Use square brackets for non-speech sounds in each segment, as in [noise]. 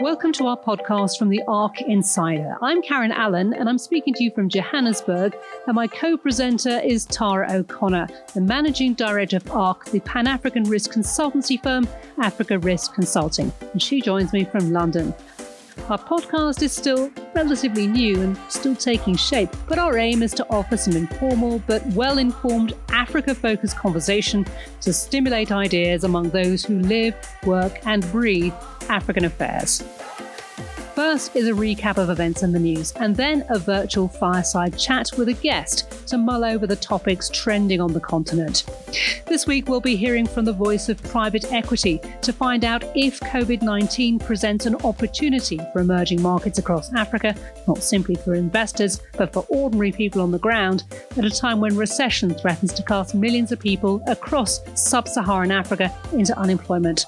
Welcome to our podcast from the ARC Insider. I'm Karen Allen and I'm speaking to you from Johannesburg, and my co presenter is Tara O'Connor, the managing director of ARC, the Pan African risk consultancy firm Africa Risk Consulting. And she joins me from London. Our podcast is still relatively new and still taking shape, but our aim is to offer some informal but well informed Africa focused conversation to stimulate ideas among those who live, work, and breathe African affairs. First is a recap of events in the news, and then a virtual fireside chat with a guest to mull over the topics trending on the continent. This week, we'll be hearing from the voice of private equity to find out if COVID 19 presents an opportunity for emerging markets across Africa, not simply for investors, but for ordinary people on the ground, at a time when recession threatens to cast millions of people across sub Saharan Africa into unemployment.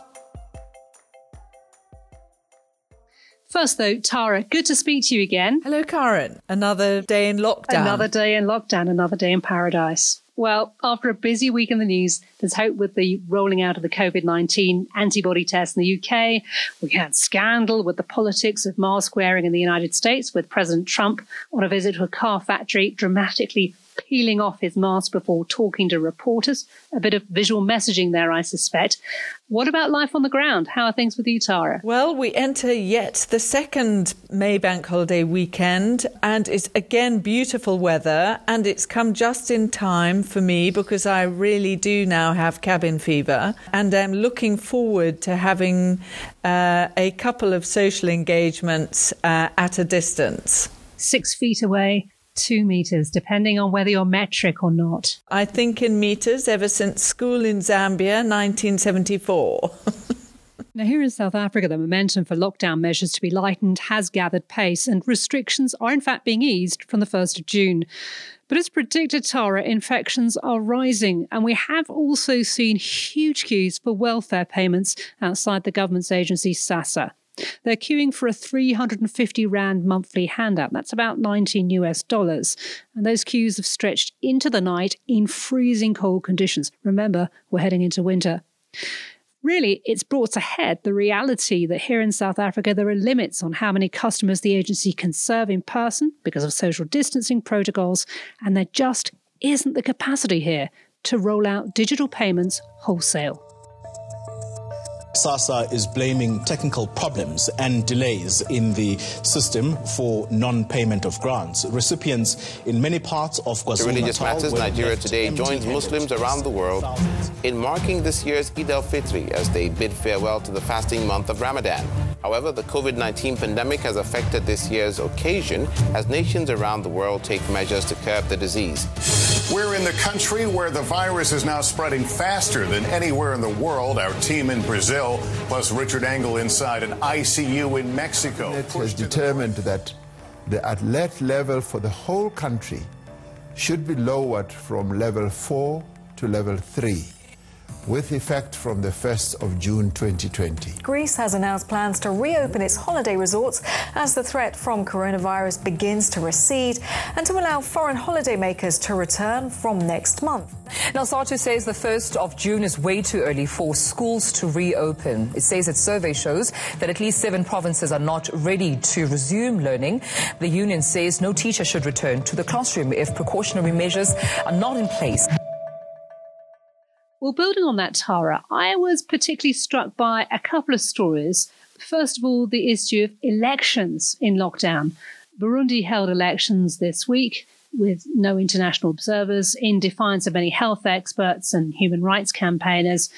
First, though, Tara, good to speak to you again. Hello, Karen. Another day in lockdown. Another day in lockdown, another day in paradise. Well, after a busy week in the news, there's hope with the rolling out of the COVID 19 antibody test in the UK. We had scandal with the politics of mask wearing in the United States, with President Trump on a visit to a car factory dramatically peeling off his mask before talking to reporters. A bit of visual messaging there, I suspect. What about life on the ground? How are things with you, Tara? Well, we enter yet the second May Bank holiday weekend, and it's again beautiful weather, and it's come just in time for me because I really do now have cabin fever, and I'm looking forward to having uh, a couple of social engagements uh, at a distance. Six feet away, two meters, depending on whether you're metric or not. I think in meters ever since school in Zambia, 1974. [laughs] Now, here in South Africa, the momentum for lockdown measures to be lightened has gathered pace, and restrictions are in fact being eased from the 1st of June. But as predicted, Tara, infections are rising, and we have also seen huge queues for welfare payments outside the government's agency, SASSA. They're queuing for a 350 Rand monthly handout. That's about 19 US dollars. And those queues have stretched into the night in freezing cold conditions. Remember, we're heading into winter. Really, it's brought to head the reality that here in South Africa, there are limits on how many customers the agency can serve in person because of social distancing protocols, and there just isn't the capacity here to roll out digital payments wholesale. SASSA is blaming technical problems and delays in the system for non-payment of grants. Recipients in many parts of KwaZulu-Natal... Religious Matters Nigeria today joins Muslims around the world in marking this year's Eid al-Fitr as they bid farewell to the fasting month of Ramadan. However, the COVID-19 pandemic has affected this year's occasion as nations around the world take measures to curb the disease. We're in the country where the virus is now spreading faster than anywhere in the world. Our team in Brazil, plus Richard Engel inside an ICU in Mexico. It has determined that the alert level for the whole country should be lowered from level 4 to level 3 with effect from the 1st of June 2020. Greece has announced plans to reopen its holiday resorts as the threat from coronavirus begins to recede and to allow foreign holidaymakers to return from next month. Now, SADTU says the 1st of June is way too early for schools to reopen. It says its survey shows that at least seven provinces are not ready to resume learning. The union says no teacher should return to the classroom if precautionary measures are not in place. Well, building on that, Tara, I was particularly struck by a couple of stories. First of all, the issue of elections in lockdown. Burundi held elections this week with no international observers in defiance of many health experts and human rights campaigners.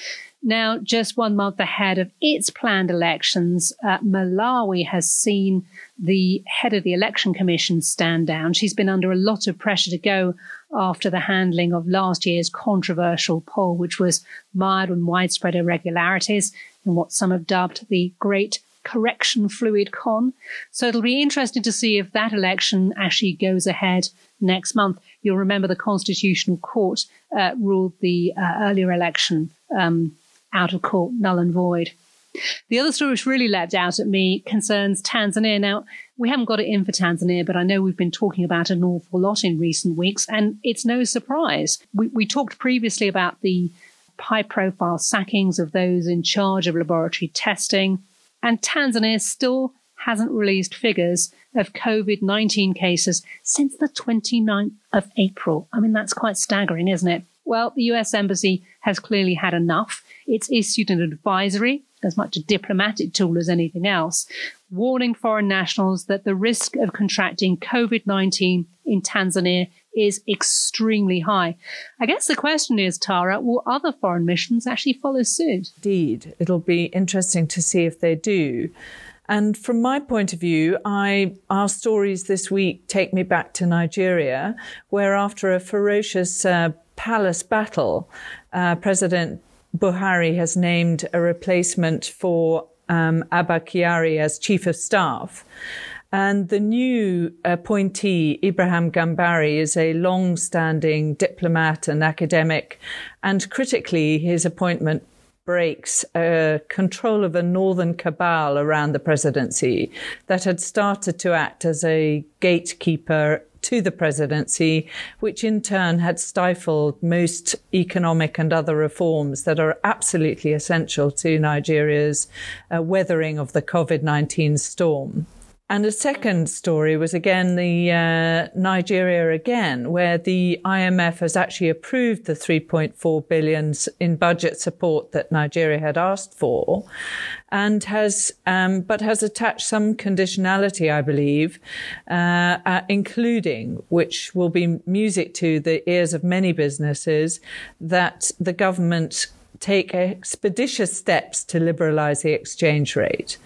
Now, just one month ahead of its planned elections, uh, Malawi has seen the head of the election commission stand down. She's been under a lot of pressure to go after the handling of last year's controversial poll, which was mired in widespread irregularities in what some have dubbed the Great Correction Fluid Con. So it'll be interesting to see if that election actually goes ahead next month. You'll remember the Constitutional Court uh, ruled the uh, earlier election um, out of court, null and void. The other story which really leapt out at me concerns Tanzania. Now, we haven't got it in for Tanzania, but I know we've been talking about an awful lot in recent weeks, and it's no surprise. We, we talked previously about the high profile sackings of those in charge of laboratory testing And Tanzania still hasn't released figures of COVID 19 cases since the 29th of April. I mean, that's quite staggering, isn't it? Well, the US Embassy has clearly had enough. It's issued an advisory, as much a diplomatic tool as anything else, warning foreign nationals that the risk of contracting COVID 19 in Tanzania is extremely high. I guess the question is, Tara, will other foreign missions actually follow suit? Indeed. It'll be interesting to see if they do. And from my point of view, I, our stories this week take me back to Nigeria, where after a ferocious uh, palace battle, uh, President Buhari has named a replacement for um, Abba Kyari as chief of staff. And the new appointee, Ibrahim Gambari, is a long standing diplomat and academic. And critically, his appointment breaks uh, control of a northern cabal around the presidency that had started to act as a gatekeeper to the presidency, which in turn had stifled most economic and other reforms that are absolutely essential to Nigeria's uh, weathering of the COVID 19 storm. And a second story was again the uh, Nigeria again, where the IMF has actually approved the 3.4 billion in budget support that Nigeria had asked for, and has um, but has attached some conditionality, I believe, uh, uh, including which will be music to the ears of many businesses that the government take expeditious steps to liberalize the exchange rate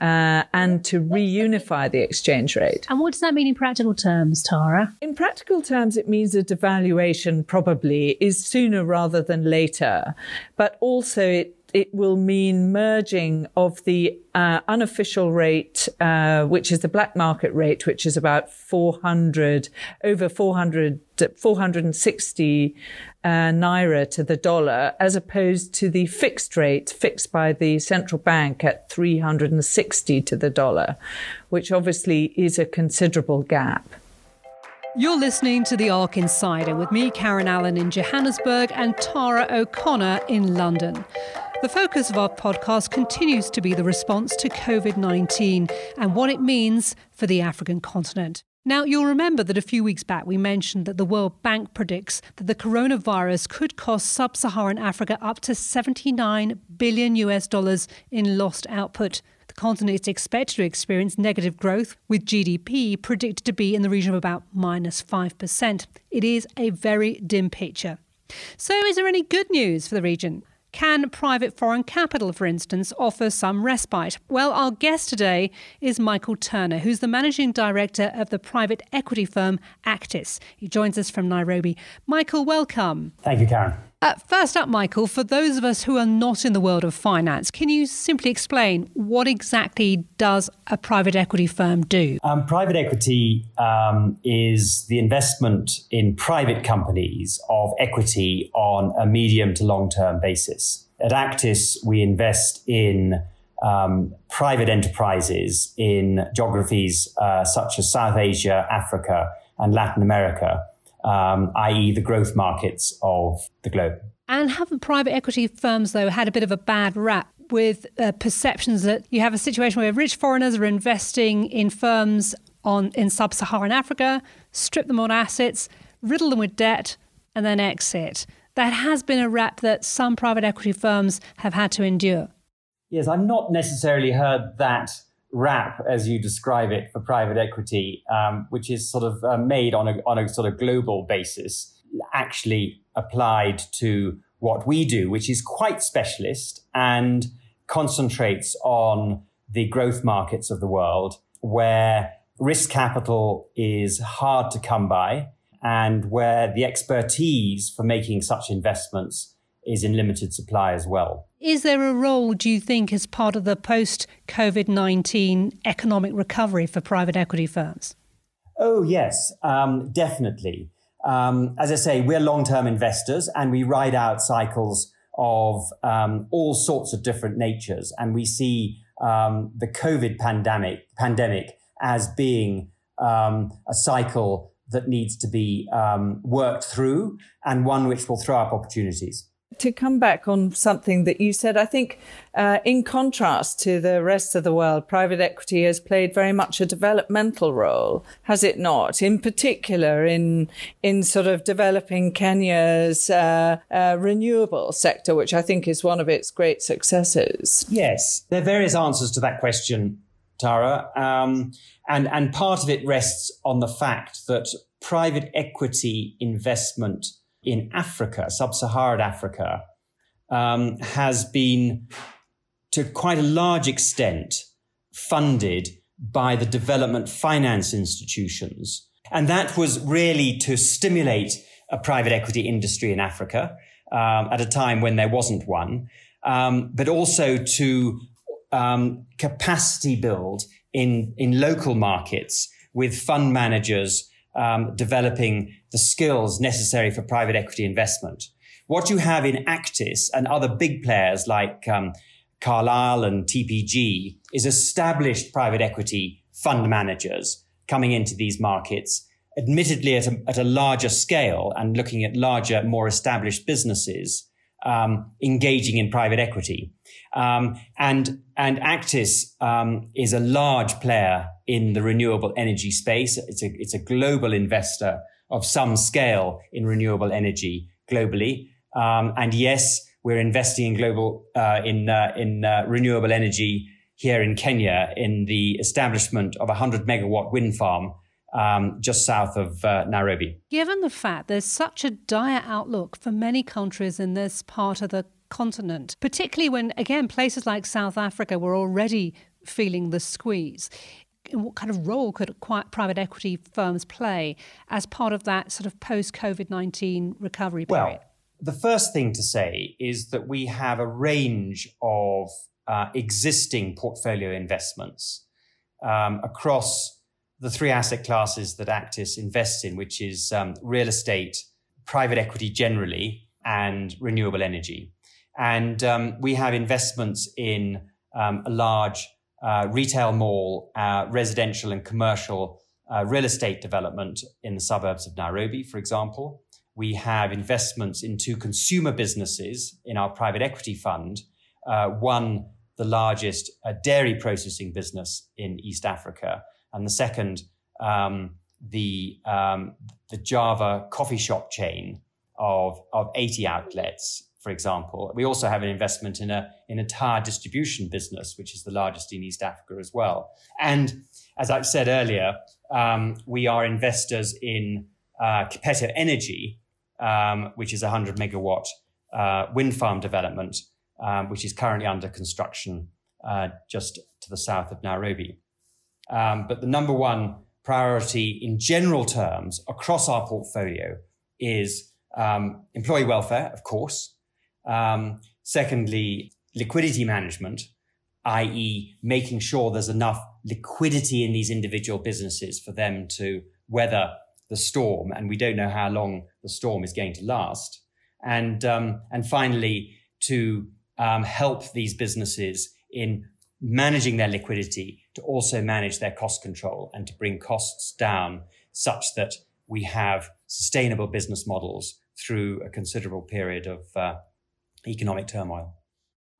uh, and to reunify the exchange rate. And what does that mean in practical terms, Tara? In practical terms, it means a devaluation probably is sooner rather than later, but also it it will mean merging of the uh, unofficial rate, uh, which is the black market rate, which is about 400, over 400, 460 uh, naira to the dollar as opposed to the fixed rate fixed by the central bank at 360 to the dollar, which obviously is a considerable gap. You're listening to the ARC Insider with me, Karen Allen, in Johannesburg and Tara O'Connor in London. The focus of our podcast continues to be the response to COVID 19 and what it means for the African continent. Now, you'll remember that a few weeks back we mentioned that the World Bank predicts that the coronavirus could cost sub Saharan Africa up to 79 billion US dollars in lost output. The continent is expected to experience negative growth, with GDP predicted to be in the region of about minus 5%. It is a very dim picture. So, is there any good news for the region? Can private foreign capital, for instance, offer some respite? Well, our guest today is Michael Turner, who's the managing director of the private equity firm Actis. He joins us from Nairobi. Michael, welcome. Thank you, Karen. Uh, first up, Michael, for those of us who are not in the world of finance, can you simply explain what exactly does a private equity firm do? Um, private equity um, is the investment in private companies of equity on a medium to long term basis. At Actis, we invest in um, private enterprises in geographies uh, such as South Asia, Africa, and Latin America um, i.e., the growth markets of the globe. And haven't private equity firms, though, had a bit of a bad rap with uh, perceptions that you have a situation where rich foreigners are investing in firms on in sub-Saharan Africa, strip them on assets, riddle them with debt, and then exit. That has been a rap that some private equity firms have had to endure. Yes, I've not necessarily heard that rap, as you describe it, for private equity, um, which is sort of uh, made on a, on a sort of global basis, actually applied to what we do, which is quite specialist and concentrates on the growth markets of the world where risk capital is hard to come by and where the expertise for making such investments is in limited supply as well. Is there a role, do you think, as part of the post COVID 19 economic recovery for private equity firms? Oh, yes, um, definitely. Um, as I say, we're long term investors and we ride out cycles of um, all sorts of different natures. And we see um, the COVID pandemic, pandemic as being um, a cycle that needs to be um, worked through and one which will throw up opportunities. To come back on something that you said, I think uh, in contrast to the rest of the world, private equity has played very much a developmental role, has it not? In particular, in in sort of developing Kenya's uh, uh, renewable sector, which I think is one of its great successes. Yes, there are various answers to that question, Tara, um, and and part of it rests on the fact that private equity investment in Africa, sub-Saharan Africa, um, has been to quite a large extent funded by the development finance institutions. And that was really to stimulate a private equity industry in Africa um, at a time when there wasn't one, um, but also to um, capacity build in, in local markets with fund managers um, developing the skills necessary for private equity investment. What you have in Actis and other big players like um, Carlyle and TPG is established private equity fund managers coming into these markets, admittedly at a, at a larger scale and looking at larger, more established businesses um, engaging in private equity. Um, and and Actis um, is a large player in the renewable energy space. It's a it's a global investor of some scale in renewable energy globally. Um, and yes, we're investing in global uh, in uh, in uh, renewable energy here in Kenya in the establishment of a hundred megawatt wind farm um, just south of uh, Nairobi. Given the fact there's such a dire outlook for many countries in this part of the continent, particularly when, again, places like South Africa were already feeling the squeeze. What kind of role could private equity firms play as part of that sort of post COVID 19 recovery period? Well, the first thing to say is that we have a range of uh, existing portfolio investments um, across the three asset classes that Actis invests in, which is um, real estate, private equity generally, and renewable energy. And um, we have investments in um, a large uh, retail mall, uh, residential and commercial uh, real estate development in the suburbs of Nairobi, for example. We have investments into consumer businesses in our private equity fund. Uh, one, the largest uh, dairy processing business in East Africa, and the second, um, the um, the Java coffee shop chain of of 80 outlets, for example. We also have an investment in a in a tire distribution business, which is the largest in East Africa as well. And as I've said earlier, um, we are investors in uh, Kipeto Energy, um, which is a 100 megawatt uh, wind farm development, um, which is currently under construction uh, just to the south of Nairobi. Um, but the number one priority in general terms across our portfolio is um, employee welfare, of course. Um, secondly, liquidity management, i.e., making sure there's enough liquidity in these individual businesses for them to weather the storm. And we don't know how long the storm is going to last. And, um, and finally, to um, help these businesses in managing their liquidity to also manage their cost control and to bring costs down such that we have sustainable business models through a considerable period of uh, economic turmoil.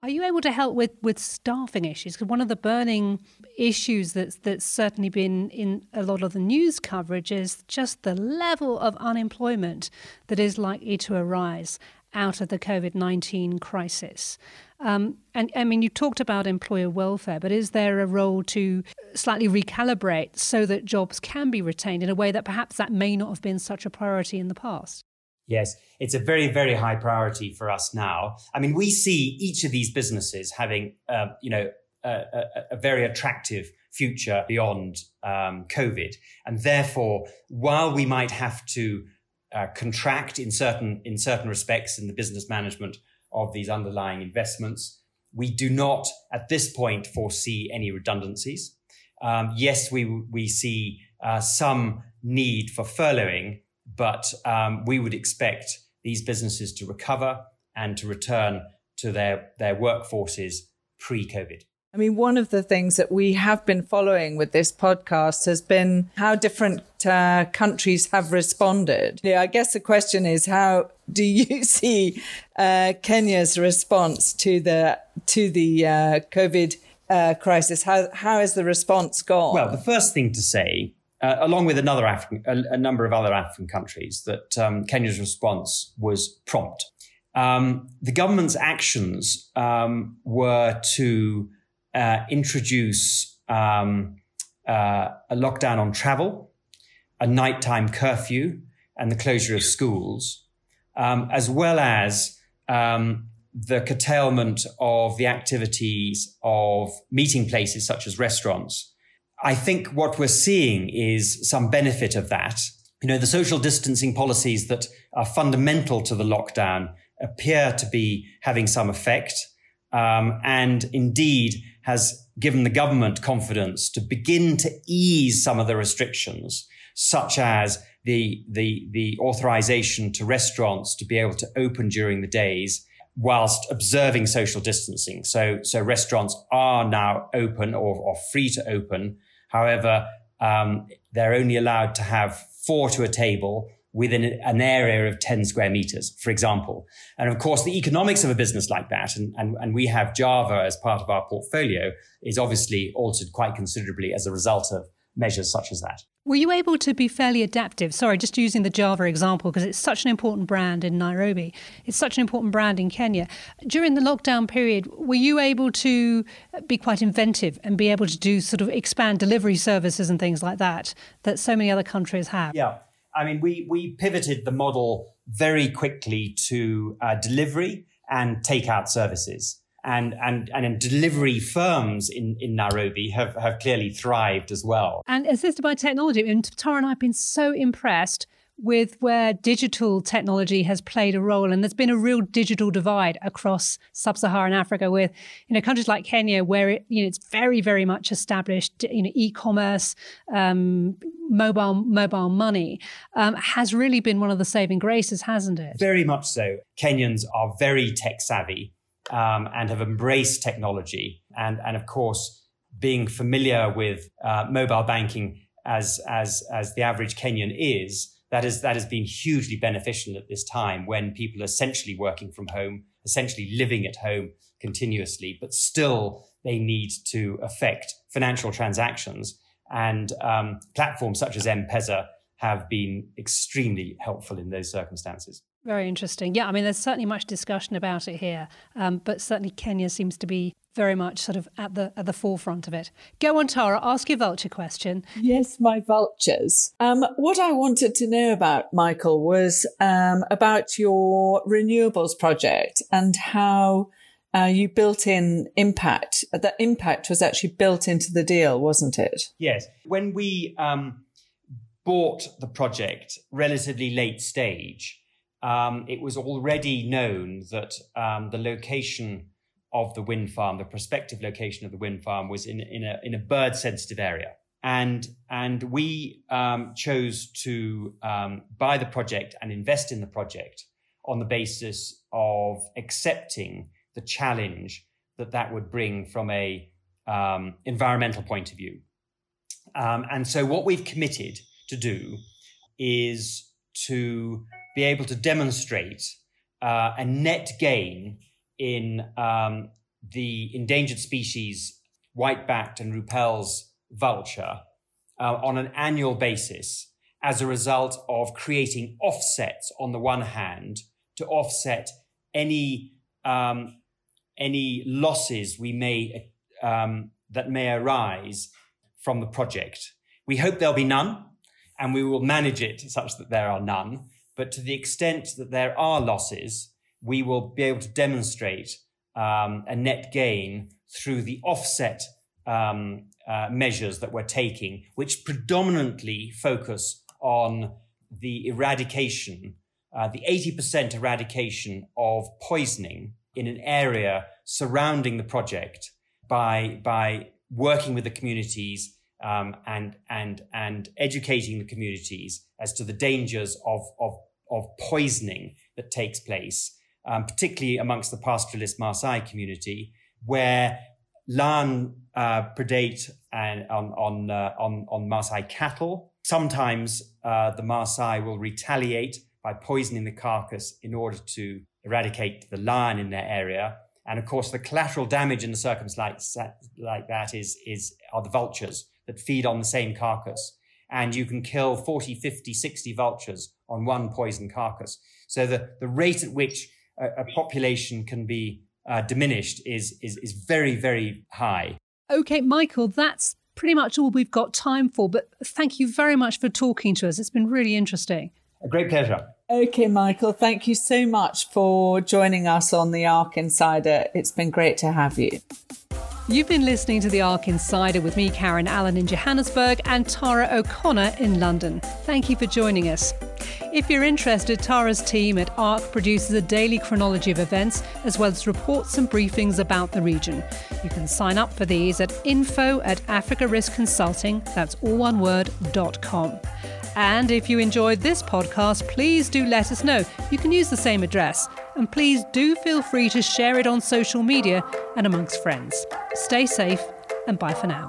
Are you able to help with, with staffing issues? Because one of the burning issues that's that's certainly been in a lot of the news coverage is just the level of unemployment that is likely to arise out of the COVID 19 crisis. Um, and I mean, you talked about employer welfare, but is there a role to slightly recalibrate so that jobs can be retained in a way that perhaps that may not have been such a priority in the past? Yes, it's a very, very high priority for us now. I mean, we see each of these businesses having, uh, you know, a, a, a, very attractive future beyond um, COVID, and therefore, while we might have to uh, contract in certain in certain respects in the business management of these underlying investments. We do not, at this point, foresee any redundancies. Um, yes, we we see uh, some need for furloughing, but um, we would expect these businesses to recover and to return to their their workforces pre-COVID. I mean, one of the things that we have been following with this podcast has been how different uh, countries have responded. Yeah, I guess the question is how do you [laughs] see uh, Kenya's response to the to the uh, COVID uh, crisis? How how has the response gone? Well, the first thing to say, uh, along with another African, a, a, number of other African countries, that um, Kenya's response was prompt. Um, the government's actions um, were to uh, introduce um, uh, a lockdown on travel, a nighttime curfew, and the closure of schools, um, as well as um, the curtailment of the activities of meeting places such as restaurants. I think what we're seeing is some benefit of that. You know, the social distancing policies that are fundamental to the lockdown appear to be having some effect. Um, and indeed has given the government confidence to begin to ease some of the restrictions, such as the, the, the authorization to restaurants to be able to open during the days whilst observing social distancing. So, so restaurants are now open or, or free to open. However, um, they're only allowed to have four to a table within an area of 10 square meters, for example. And of course, the economics of a business like that, and, and, and we have Java as part of our portfolio, is obviously altered quite considerably as a result of measures such as that. Were you able to be fairly adaptive? Sorry, just using the Java example because it's such an important brand in Nairobi. It's such an important brand in Kenya. During the lockdown period, were you able to be quite inventive and be able to do sort of expand delivery services and things like that that so many other countries have? Yeah. I mean, we, we pivoted the model very quickly to uh, delivery and takeout services. And, and, and delivery firms in, in Nairobi have, have clearly thrived as well. And assisted by technology. And Tara and I have been so impressed with where digital technology has played a role and there's been a real digital divide across sub-Saharan Africa with you know countries like Kenya where it you know it's very very much established you know e-commerce um, mobile mobile money um, has really been one of the saving graces hasn't it? Very much so. Kenyans are very tech savvy um, and have embraced technology and and of course being familiar with uh, mobile banking as as as the average Kenyan is that is that has been hugely beneficial at this time when people are essentially working from home, essentially living at home continuously, but still they need to affect financial transactions. And um, platforms such as M-Pesa have been extremely helpful in those circumstances. Very interesting. Yeah, I mean, there's certainly much discussion about it here, um, but certainly Kenya seems to be very much sort of at the at the forefront of it. Go on, Tara. Ask your vulture question. Yes, my vultures. Um, what I wanted to know about Michael was um, about your renewables project and how. Uh, you built in impact. That impact was actually built into the deal, wasn't it? Yes. When we um, bought the project relatively late stage, um, it was already known that um, the location of the wind farm, the prospective location of the wind farm, was in, in a in a bird sensitive area, and and we um, chose to um, buy the project and invest in the project on the basis of accepting the challenge that that would bring from a um, environmental point of view. Um, and so, what we've committed to do is to be able to demonstrate uh, a net gain in um, the endangered species white-backed and Rüppell's vulture uh, on an annual basis as a result of creating offsets on the one hand to offset any um, any losses we may um, that may arise from the project. We hope there'll be none, and we will manage it such that there are none. But to the extent that there are losses, we will be able to demonstrate um, a net gain through the offset um, uh, measures that we're taking, which predominantly focus on the eradication, uh, the 80% eradication of poisoning in an area surrounding the project by, by working with the communities um, and, and, and educating the communities as to the dangers of, of, of poisoning that takes place, um, particularly amongst the pastoralist Maasai community, where Lan uh, predate and on on uh, on on Maasai cattle. Sometimes uh, the Maasai will retaliate by poisoning the carcass in order to eradicate the lion in their area. And of course, the collateral damage in the circumstances like that is is are the vultures that feed on the same carcass. And you can kill 40, 50, 60 vultures on one poisoned carcass. So the, the rate at which a, a population can be uh, diminished is, is, is very, very high. Okay, Michael, that's pretty much all we've got time for, but thank you very much for talking to us. It's been really interesting. A great pleasure. Okay, Michael, thank you so much for joining us on the ARC Insider. It's been great to have you. You've been listening to the ARC Insider with me, Karen Allen, in Johannesburg and Tara O'Connor in London. Thank you for joining us. If you're interested, Tara's team at ARC produces a daily chronology of events as well as reports and briefings about the region. You can sign up for these at info at Africa Risk Consulting, that's all one word, dot com. And if you enjoyed this podcast, please do let us know. You can use the same address. And please do feel free to share it on social media and amongst friends. Stay safe and bye for now.